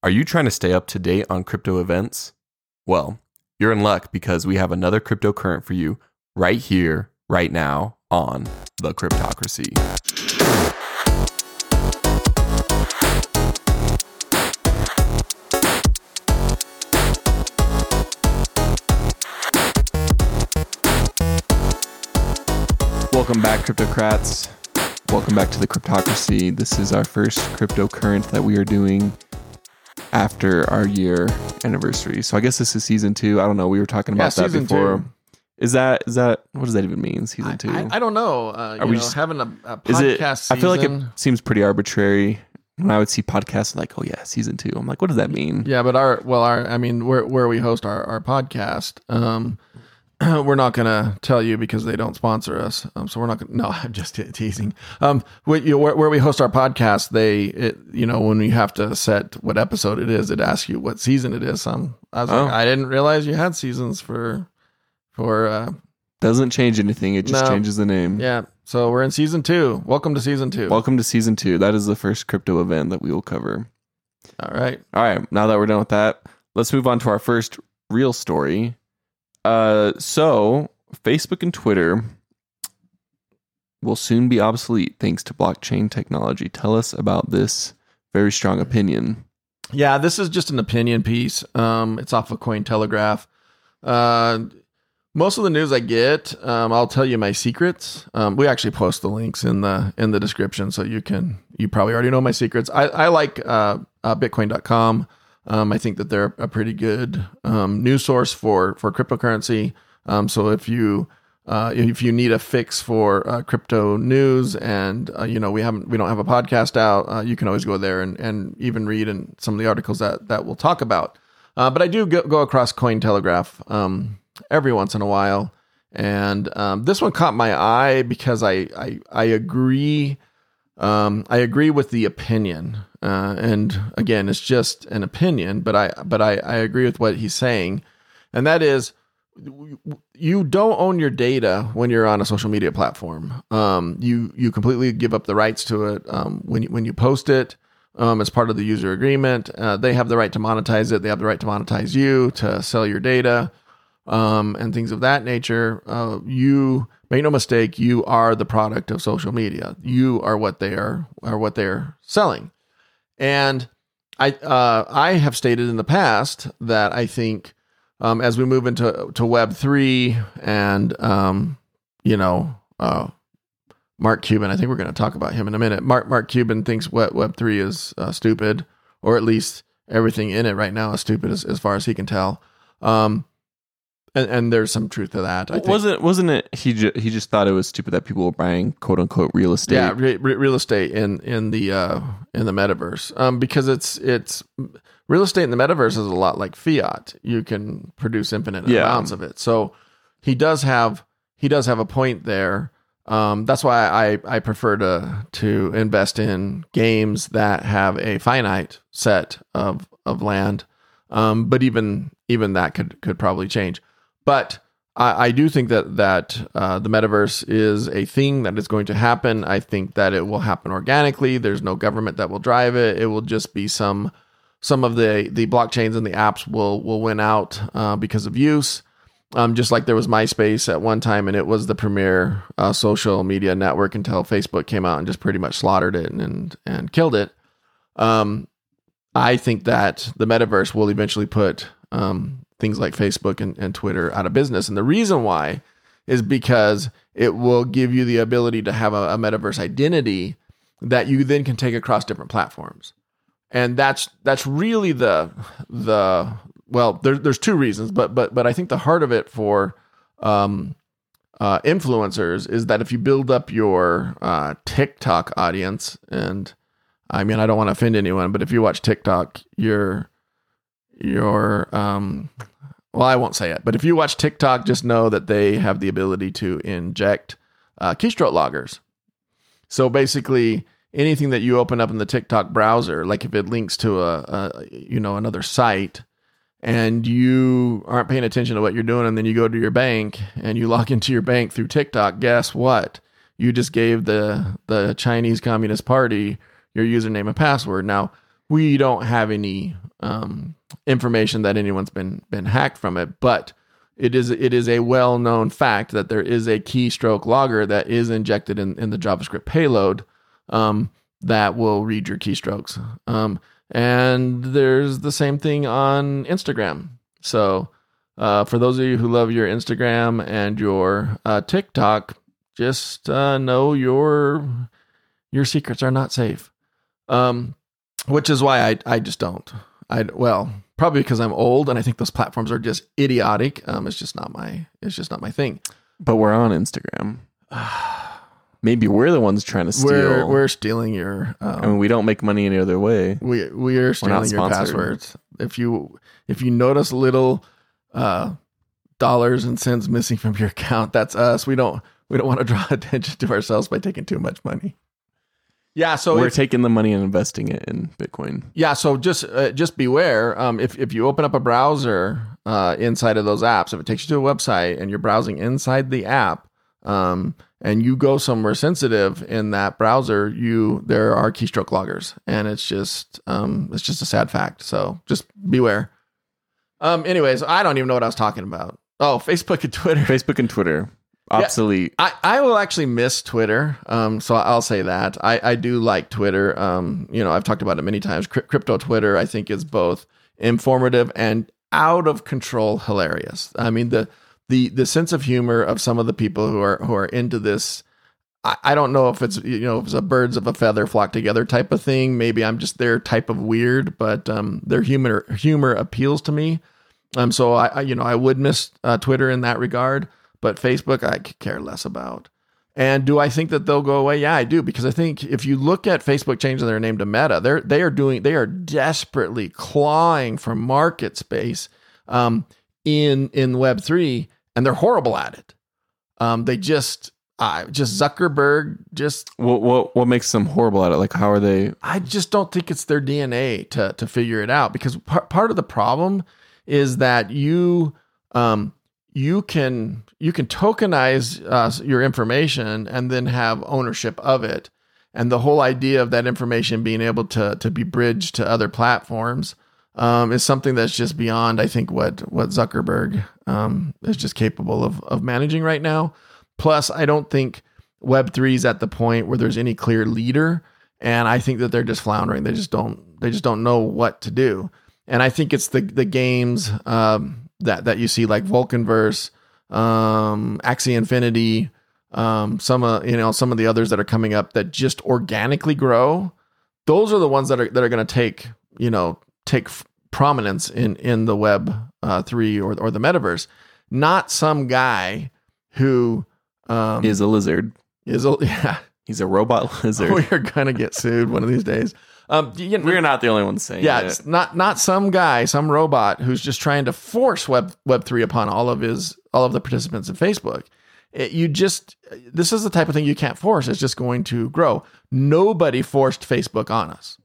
Are you trying to stay up to date on crypto events? Well, you're in luck because we have another cryptocurrent for you right here, right now on The Cryptocracy. Welcome back, Cryptocrats. Welcome back to the Cryptocracy. This is our first cryptocurrent that we are doing after our year anniversary. So I guess this is season two. I don't know. We were talking Yeah, about that before. two. Is that is that what does that even mean? Season I, two. I, I don't know. Uh, you we know, just- having a, a is it? podcast I feel like it seems pretty arbitrary. When I would see podcasts like, oh yeah, season two. I'm like, what does that mean? Yeah, but our well, our I mean, where where we host our our podcast, um, we're not gonna tell you because they don't sponsor us. Um, so we're not gonna. No, I'm just teasing. Um, we, you know, where, where we host our podcast, they, it, you know, when we have to set what episode it is, it asks you what season it is. Um, I was Oh. like, I didn't realize you had seasons for, for, uh, Doesn't change anything. It just No. changes the name. yeah. So we're in season two. Welcome to season two. Welcome to season two. That is the first crypto event that we will cover. All right. All right, now that we're done with that, let's move on to our first real story. Uh, so Facebook and Twitter will soon be obsolete thanks to blockchain technology. Tell us about this very strong opinion. Yeah, this is just an opinion piece. Um, it's off of Cointelegraph. Uh, most of the news I get, um, I'll tell you my secrets. Um, we actually post the links in the in the description, so you can you probably already know my secrets. I, I like uh, uh, Bitcoin.com. Um, I think that they're a pretty good um, news source for for cryptocurrency. Um, so if you uh, if you need a fix for uh, crypto news and uh, you know we haven't we don't have a podcast out uh, you can always go there and, and even read in some of the articles that that we'll talk about uh, but i do go, go across cointelegraph um, every once in a while and um, this one caught my eye because i i, I agree um, I agree with the opinion, uh, and again, it's just an opinion, but I but I, I agree with what he's saying, and that is you don't own your data when you're on a social media platform. Um, you you completely give up the rights to it um, when you, when you post it. Um, as part of the user agreement, uh, they have the right to monetize it. They have the right to monetize you to sell your data um, and things of that nature. Uh, you make no mistake, you are the product of social media. You are what they are are what they're selling, and I uh, I have stated in the past that I think um, as we move into to Web three and um, you know uh, Mark Cuban, I think we're going to talk about him in a minute. Mark Mark Cuban thinks Web Web three is uh, stupid, or at least everything in it right now is stupid as, as far as he can tell. Um, and, and there's some truth to that. I think. wasn't wasn't it? He ju- he just thought it was stupid that people were buying quote unquote real estate. Yeah, re- re- real estate in in the uh, in the metaverse, um, because it's it's real estate in the metaverse is a lot like fiat. You can produce infinite Yeah. amounts of it. So he does have he does have a point there. Um, that's why I I prefer to to invest in games that have a finite set of of land. Um, but even even that could could probably change. But I, I do think that that uh, the metaverse is a thing that is going to happen. I think that it will happen organically. There's no government that will drive it. It will just be some some of the the blockchains and the apps will will win out uh, because of use. Um, just like there was MySpace at one time, and it was the premier uh, social media network until Facebook came out and just pretty much slaughtered it and and, and killed it. Um, I think that the metaverse will eventually put um, things like Facebook and, and Twitter out of business. And the reason why is because it will give you the ability to have a, a metaverse identity that you then can take across different platforms. And that's that's really the the well, there, there's two reasons, but but but I think the heart of it for um, uh, influencers is that if you build up your uh, TikTok audience, and I mean I don't want to offend anyone, but if you watch TikTok, you're your um well i won't say it but if you watch tiktok just know that they have the ability to inject uh, keystroke loggers. So basically anything that you open up in the tiktok browser like if it links to a, a you know another site and you aren't paying attention to what you're doing and then you go to your bank and you log into your bank through tiktok guess what? You just gave the the chinese communist party your username and password. Now we don't have any um, information that anyone's been been hacked from it, but it is it is a well known fact that there is a keystroke logger that is injected in, in the JavaScript payload um, that will read your keystrokes. Um, and there's the same thing on Instagram. So uh, for those of you who love your Instagram and your uh, TikTok, just uh, know your your secrets are not safe. Um, which is why I I just don't. I well probably because I'm old and I think those platforms are just idiotic. Um, it's just not my it's just not my thing. But we're on Instagram. Maybe we're the ones trying to steal. We're we're stealing your. Um, I mean, we don't make money any other way. we we are stealing your passwords. If you if you notice little uh, dollars and cents missing from your account, that's us. We don't we don't want to draw attention to ourselves by taking too much money. Yeah, so we're if- taking the money and investing it in Bitcoin. Yeah, so just uh, just beware. Um, if if you open up a browser uh, inside of those apps, if it takes you to a website and you're browsing inside the app, um, and you go somewhere sensitive in that browser, you there are keystroke loggers, and it's just um, it's just a sad fact. So just beware. Um, anyways, I don't even know what I was talking about. Oh, Facebook and Twitter. Facebook and Twitter obsolete. I, I will actually miss Twitter. Um, so I'll say that I, I do like Twitter. Um, you know, I've talked about it many times. Cry- crypto Twitter, I think, is both informative and out of control hilarious. I mean the the the sense of humor of some of the people who are who are into this. I, I don't know if it's you know if it's a birds of a feather flock together type of thing. Maybe I'm just their type of weird, but um, their humor humor appeals to me. Um, so I, I you know I would miss uh, Twitter in that regard but Facebook I could care less about. And do I think that they'll go away? Yeah, I do because I think if you look at Facebook changing their name to Meta, they're they are doing they are desperately clawing for market space um, in in Web three, and they're horrible at it. Um, they just uh, just Zuckerberg just What what what makes them horrible at it? Like how are they? I just don't think it's their DNA to to figure it out because part part of the problem is that you um you can you can tokenize uh, your information and then have ownership of it and the whole idea of that information being able to to be bridged to other platforms um, is something that's just beyond I think what what Zuckerberg um, is just capable of of managing right now. Plus, I don't think Web three is at the point where there's any clear leader, and I think that they're just floundering. They just don't they just don't know what to do. And I think it's the the games um, that that you see like Vulcanverse, um, Axie Infinity, um, some uh, you know some of the others that are coming up that just organically grow. Those are the ones that are that are going to take you know take f- prominence in in the Web uh, three or or the metaverse. Not some guy who um, Is a lizard. is a, yeah. He's a robot lizard. We are gonna get sued one of these days. Um, you know, We're not the only ones saying yeah, it. it's not not some guy, some robot who's just trying to force Web Web three upon all of his all of the participants in Facebook. It- you just this is the type of thing you can't force. It's just going to grow. Nobody forced Facebook on us.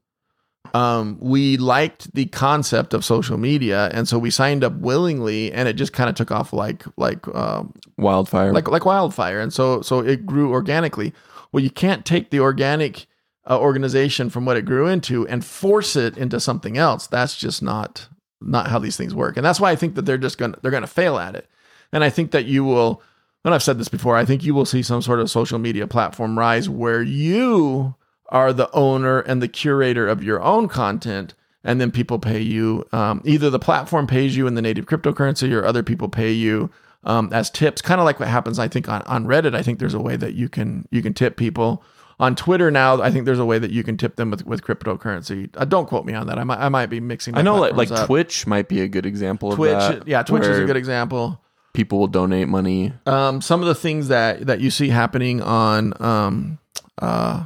Um, we liked the concept of social media, and so we signed up willingly, and it just kind of took off like like um, Wildfire. like like wildfire, and so so it grew organically. Well, you can't take the organic uh, organization from what it grew into and force it into something else. That's just not not how these things work, and that's why I think that they're just gonna they're gonna fail at it. And I think that you will. And I've said this before. I think you will see some sort of social media platform rise where you are the owner and the curator of your own content, and then people pay you. Um, either the platform pays you in the native cryptocurrency, or other people pay you um, as tips. Kind of like what happens, I think, on, on Reddit. I think there's a way that you can you can tip people. On Twitter now, I think there's a way that you can tip them with, with cryptocurrency. Uh, don't quote me on that. I might I might be mixing. I know, like, like up. Twitch might be a good example of Twitch, that. yeah, Twitch is a good example. People will donate money. Um, some of the things that that you see happening on um, uh,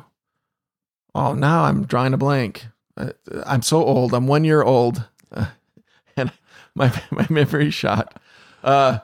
oh, now I'm drawing a blank. Uh, I'm so old. I'm one year old, uh, and my my memory shot. Uh,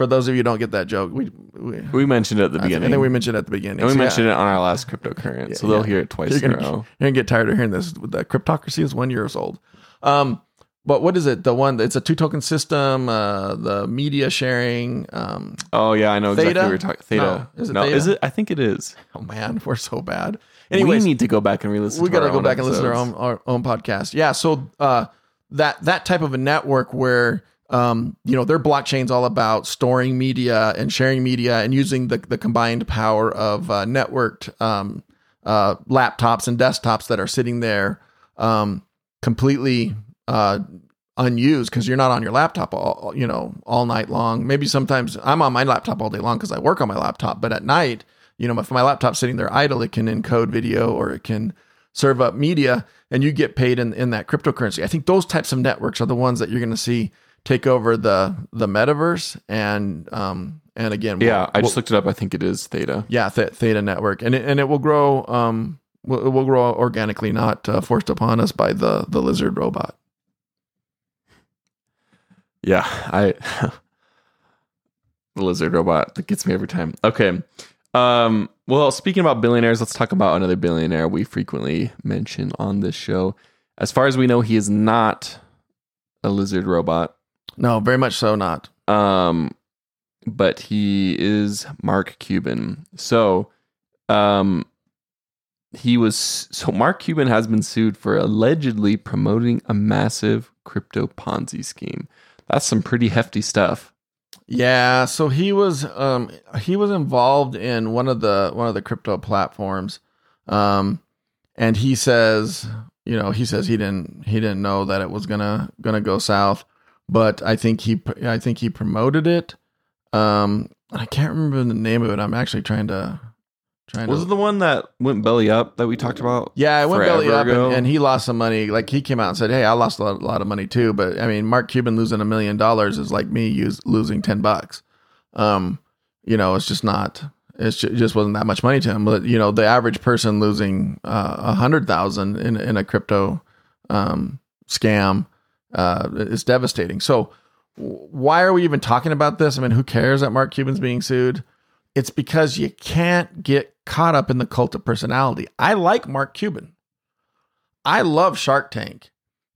for those of you who don't get that joke, we, we We mentioned it at the I beginning. I think we mentioned it at the beginning. and we So, yeah, mentioned it on our last cryptocurrency, Yeah, so they'll yeah. hear it twice You're in a gonna, row. you're gonna get tired of hearing this. The cryptocracy is one years old. Um, but what is it? The one it's a two token system. Uh, the media sharing. Um, Oh yeah, I know exactly Theta? what you're talking. Theta. No. Is it no, Theta? is it? I think it is. oh man, we're so bad. we need to go back and re-listen. we to got to go back and listen to our own our own podcast. Yeah. So uh, that that type of a network where um, you know their blockchain's all about storing media and sharing media and using the the combined power of uh, networked um, uh, laptops and desktops that are sitting there um, completely uh, unused because you're not on your laptop all you know all night long. Maybe sometimes I'm on my laptop all day long because I work on my laptop, but at night, you know, if my laptop's sitting there idle, it can encode video or it can serve up media, and you get paid in in that cryptocurrency. I think those types of networks are the ones that you're going to see take over the the metaverse and um and again Yeah, we'll- I just we'll- looked it up. I think it is Theta. yeah Th- theta network and it, and it will grow um will, it will grow organically not uh, forced upon us by the the lizard robot Yeah, I the lizard robot that gets me every time. Okay. Um, well, speaking about billionaires, let's talk about another billionaire we frequently mention on this show. As far as we know, he is not a lizard robot. No very much so not Um, but he is Mark Cuban. So, um, he was so Mark Cuban has been sued for allegedly promoting a massive crypto Ponzi scheme. That's some pretty hefty stuff. yeah so he was um he was involved in one of the one of the crypto platforms um and he says you know he says he didn't he didn't know that it was gonna gonna go south but i think he i think he promoted it um i can't remember the name of it i'm actually trying to trying Was to it the one that went belly up that we talked about? yeah, I went belly up, and, and he lost some money. Like he came out and said, "Hey, I lost a lot, a lot of money too." But I mean, Mark Cuban losing a million dollars is like me use, losing ten bucks. Um, you know, it's just not. It just wasn't that much money to him. But you know, the average person losing uh, a hundred thousand in in a crypto um, scam uh, is devastating. So, why are we even talking about this? I mean, who cares that Mark Cuban's being sued? It's because you can't get caught up in the cult of personality. I like Mark Cuban. I love Shark Tank.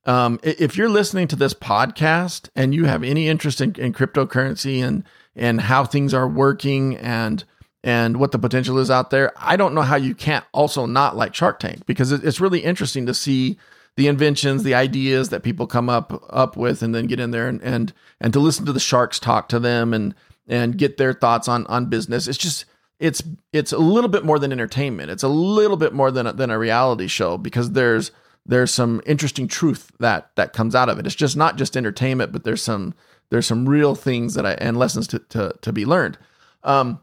Um, if you're listening to this podcast and you have any interest in, in cryptocurrency and and how things are working and and what the potential is out there, I don't know how you can't also not like Shark Tank because it's really interesting to see the inventions, the ideas that people come up up with, and then get in there and and and to listen to the sharks talk to them and and get their thoughts on on business. It's just it's it's a little bit more than entertainment. It's a little bit more than a, than a reality show because there's there's some interesting truth that that comes out of it. It's just not just entertainment, but there's some there's some real things that I and lessons to to, to be learned. Um,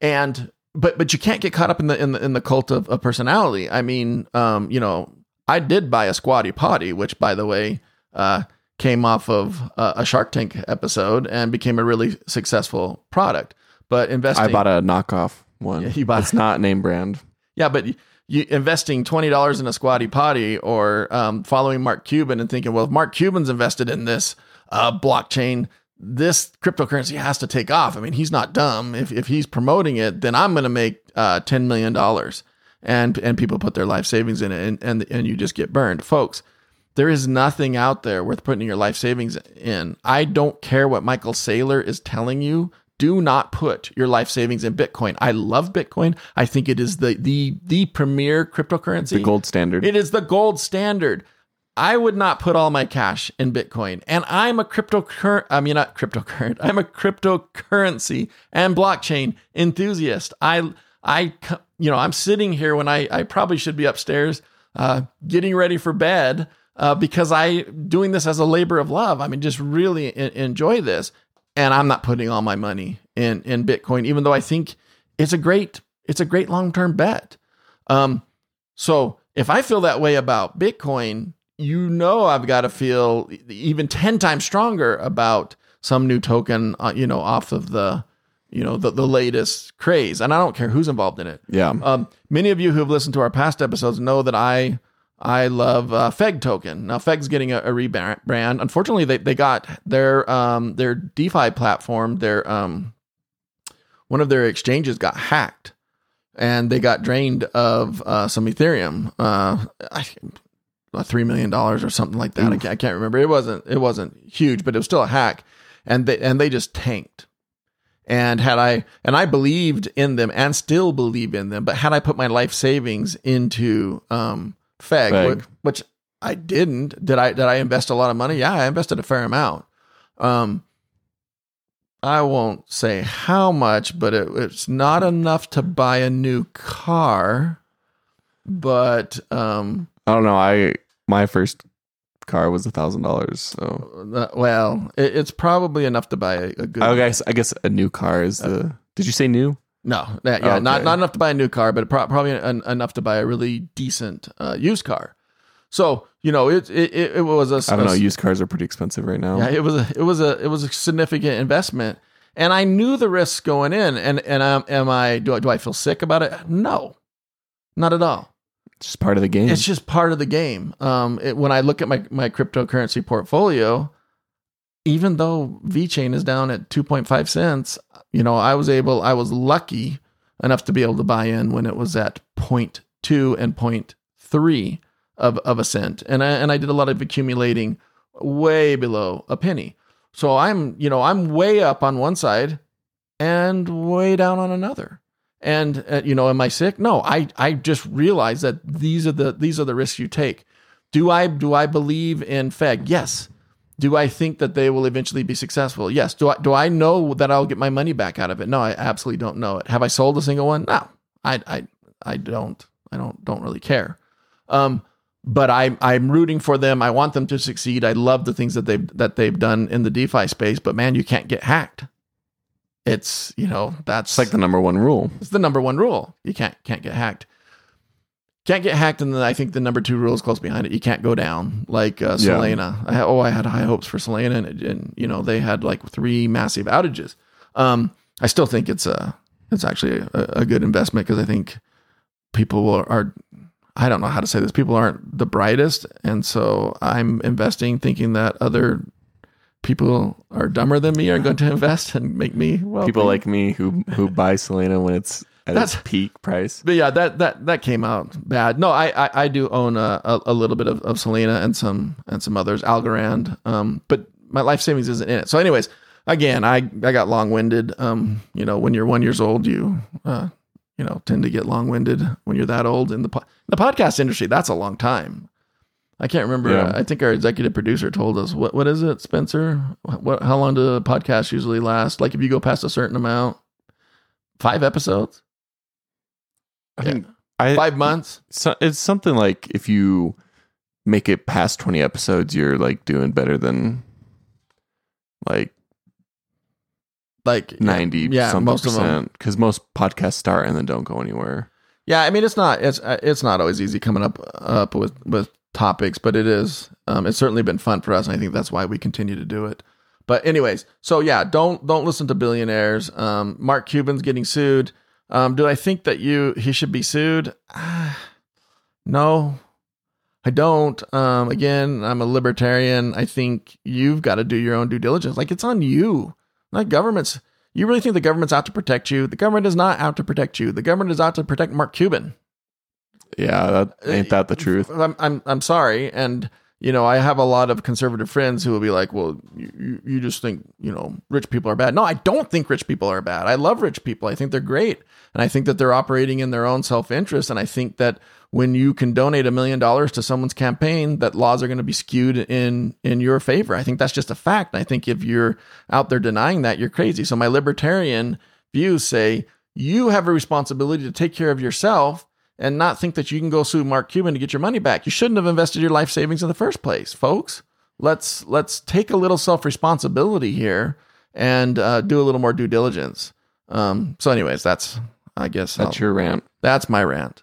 and but but you can't get caught up in the in the in the cult of, of personality. I mean, um, you know, I did buy a squatty potty, which by the way, uh, came off of uh, a Shark Tank episode and became a really successful product. But investing, I bought a knockoff one. Yeah, you bought- it's not name brand. yeah, but you, investing twenty dollars in a squatty potty or um, following Mark Cuban and thinking, well, if Mark Cuban's invested in this uh, blockchain, this cryptocurrency has to take off. I mean, he's not dumb. If if he's promoting it, then I'm going to make uh, ten million dollars, and and people put their life savings in it, and and and you just get burned, folks. There is nothing out there worth putting your life savings in. I don't care what Michael Saylor is telling you. Do not put your life savings in Bitcoin. I love Bitcoin. I think it is the the the premier cryptocurrency. The gold standard. It is the gold standard. I would not put all my cash in Bitcoin. And I'm a cryptocurrency, I mean, not cryptocurrency, I'm a cryptocurrency and blockchain enthusiast. I, I, you know, I'm sitting here when I, I probably should be upstairs uh, getting ready for bed uh, because I doing this as a labor of love. I mean, just really en- enjoy this. And I'm not putting all my money in, in Bitcoin, even though I think it's a great, it's a great long-term bet. Um, so if I feel that way about Bitcoin, you know I've got to feel even 10 times stronger about some new token, uh, you know, off of the, you know, the, the latest craze. And I don't care who's involved in it. yeah. Um, many of you who have listened to our past episodes know that I I love uh, Feg token. Now Feg's getting a, a rebrand. Unfortunately, they, they got their um, their DeFi platform, their um, one of their exchanges got hacked, and they got drained of uh, some Ethereum, uh, I, three million dollars or something like that. I can't, I can't remember. It wasn't it wasn't huge, but it was still a hack, and they and they just tanked. And had I and I believed in them and still believe in them, but had I put my life savings into um Feg, Feg. whi- which I didn't. Did I did I invest a lot of money? Yeah, I invested a fair amount. Um I won't say how much, but it, it's not enough to buy a new car. But um I don't know. I my first car was a thousand dollars. So uh, well, it, it's probably enough to buy a, a good. I guess I guess a new car is the. Did you say new? No, that, yeah, not Okay. not enough to buy a new car, but pro- probably en- enough to buy a really decent uh, used car. So you know, it it, it, it was a. I don't know. Used cars are pretty expensive right now. yeah, it was a it was a it was a significant investment, and I knew the risks going in. And and um, am I do I do I feel sick about it? No, not at all. It's just part of the game. It's just part of the game. Um, it, when I look at my my cryptocurrency portfolio, even though VeChain is down at two point five cents, you know, I was able, I was lucky enough to be able to buy in when it was at 0.2 and 0.3 of of a cent, and I and I did a lot of accumulating way below a penny. So I'm, you know, I'm way up on one side and way down on another. And uh, you know, am I sick? No, I I just realized that these are the these are the risks you take. Do I do I believe in Fed? Yes. Do I think that they will eventually be successful? Yes. Do I do I know that I'll get my money back out of it? No, I absolutely don't know it. Have I sold a single one? No. I I I don't I don't don't really care. Um but I I'm rooting for them. I want them to succeed. I love the things that they've that they've done in the DeFi space, but man, you can't get hacked. It's, you know, that's It's like the number one rule. it's the number one rule. You can't can't get hacked. Can't get hacked, and then I think the number two rule is close behind it. You can't go down like uh, Yeah. Solana. I, oh, I had high hopes for Solana, and, it- and you know they had like three massive outages. Um, I still think it's a it's actually a, a good investment because I think people are, are I don't know how to say this. People aren't the brightest, and so I'm investing thinking that other people are dumber than me are going to invest and make me well. People like me who who buy Solana when it's at That's- its peak price. But yeah, that that that came out bad. No, I I, I do own a, a, a little bit of, of Solana and some and some others, Algorand. Um, but my life savings isn't in it. So, anyways, again, I I got long winded. Um, you know, when you're one years old, you uh, you know, tend to get long winded when you're that old in the po- the podcast industry. That's a long time. I can't remember. Yeah. I think our executive producer told us what what is it, Spencer? What, how long do podcasts usually last? Like if you go past a certain amount, five episodes, I Yeah. think I five months. so, it's something like if you make it past 20 episodes you're like doing better than like like 90 yeah, something most of them. percent because most podcasts start and then don't go anywhere Yeah, I mean it's not it's it's not always easy coming up up with with topics, but it is. Um, it's certainly been fun for us, and I think that's why we continue to do it. But anyways, so yeah, don't don't listen to billionaires. Um, Mark Cuban's getting sued. Um, do I think that you he should be sued? No, I don't. Um, again, I'm a libertarian. I think you've got to do your own due diligence. Like it's on you, not governments. You really think the government's out to protect you? The government is not out to protect you. The government is out to protect Mark Cuban. Yeah that uh, ain't that the truth I'm I'm I'm sorry, and you know I have a lot of conservative friends who will be like, "Well, you, you- just think you know rich people are bad." No, I don't think rich people are bad. I love rich people. I think they're great, and I think that they're operating in their own self interest. And I think that when you can donate a million dollars to someone's campaign, that laws are going to be skewed in in your favor. I think that's just a fact. And I think if you're out there denying that, you're crazy. So my libertarian views say you have a responsibility to take care of yourself and not think that you can go sue Mark Cuban to get your money back. You shouldn't have invested your life savings in the first place, folks. Let's let's take a little self responsibility here and uh, do a little more due diligence. Um, so, anyways, that's I guess that's I'll- your rant that's my rant.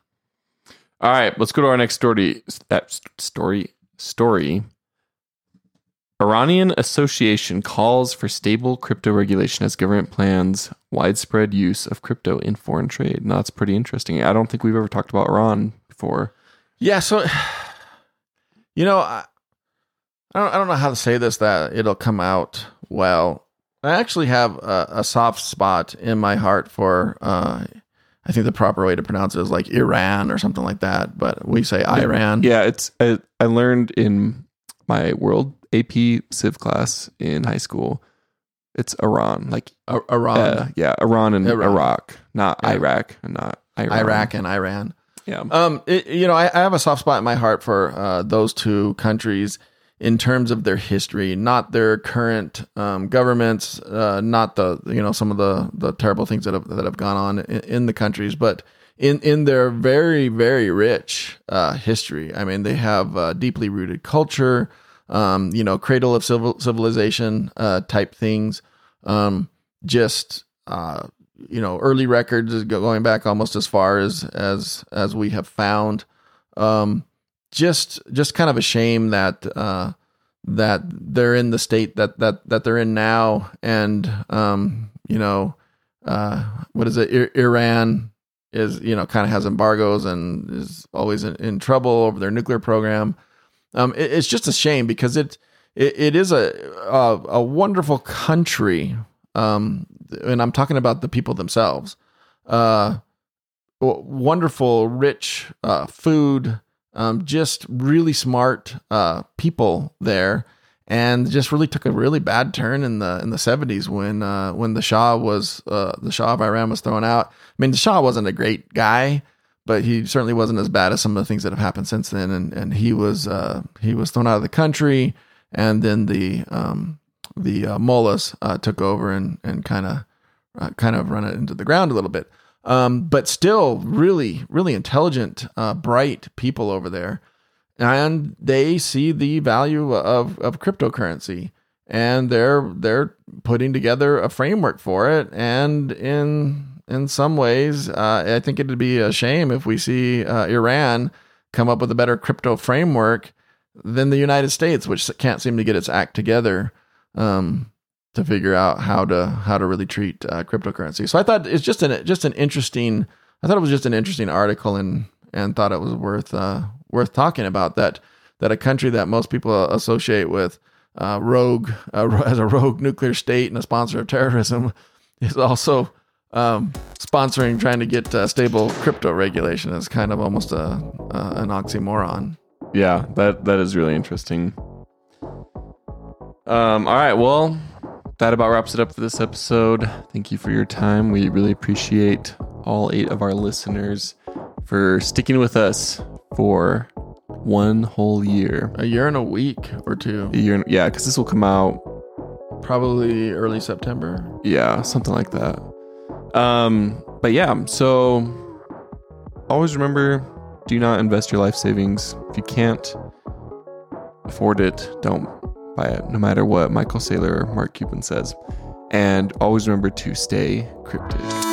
all right let's go to our next story that story story Iranian Association calls for stable crypto regulation as government plans widespread use of crypto in foreign trade. Now, that's pretty interesting. I don't think we've ever talked about Iran before. Yeah, so you know, I, I don't I don't know how to say this that it'll come out well. I actually have a, a soft spot in my heart for uh I think the proper way to pronounce it is like Iran or something like that, but we say Iran. Yeah, it's I, I learned in my world AP Civ class in high school. It's Iran, like I- Iran, uh, yeah, Iran and Iran. Iraq, not Yeah. Iraq, and not Iran. Iraq and Iran. Yeah. Um, it, you know, I, I have a soft spot in my heart for uh, those two countries in terms of their history, not their current um, governments, uh, not the you know some of the the terrible things that have that have gone on in, in the countries, but in in their very very rich uh, history. I mean, they have uh, deeply rooted culture, um, you know, cradle of civil, civilization uh, type things. Um, just uh, you know, early records going back almost as far as as as we have found. Um, just just kind of a shame that uh, that they're in the state that that that they're in now, and um, you know, uh, what is it? I- Iran is you know kind of has embargoes and is always in, in trouble over their nuclear program. Um, it, it's just a shame because it it, it is a, a a wonderful country. Um, and I'm talking about the people themselves. Uh, wonderful, rich uh, food, um, just really smart uh, people there, and just really took a really bad turn in the in the 70s when uh, when the Shah was uh, the Shah of Iran was thrown out. I mean, the Shah wasn't a great guy, but he certainly wasn't as bad as some of the things that have happened since then. And and he was uh, he was thrown out of the country, and then the um, the uh, mullahs uh, took over and and kind of uh, kind of run it into the ground a little bit. Um, but still, really, really intelligent, uh, bright people over there, and they see the value of of cryptocurrency, and they're they're putting together a framework for it. And in in some ways, uh, I think it'd be a shame if we see uh, Iran come up with a better crypto framework than the United States, which can't seem to get its act together. Um, to figure out how to how to really treat uh, cryptocurrency. So I thought it's just an just an interesting. I thought it was just an interesting article and and thought it was worth uh, worth talking about that that a country that most people associate with uh, rogue uh, as a rogue nuclear state and a sponsor of terrorism is also um, sponsoring trying to get uh, stable crypto regulation is kind of almost a, a an oxymoron. Yeah, that that is really interesting. Um, all right, well, that about wraps it up for this episode. Thank you for your time. We really appreciate all eight of our listeners for sticking with us for one whole year. A year and a week or two, A year, and- yeah, because this will come out, probably early September. yeah, something like that. Um, but yeah, so always remember, do not invest your life savings if you can't afford it. Don't buy it, no matter what Michael Saylor or Mark Cuban says. And always remember to stay cryptid.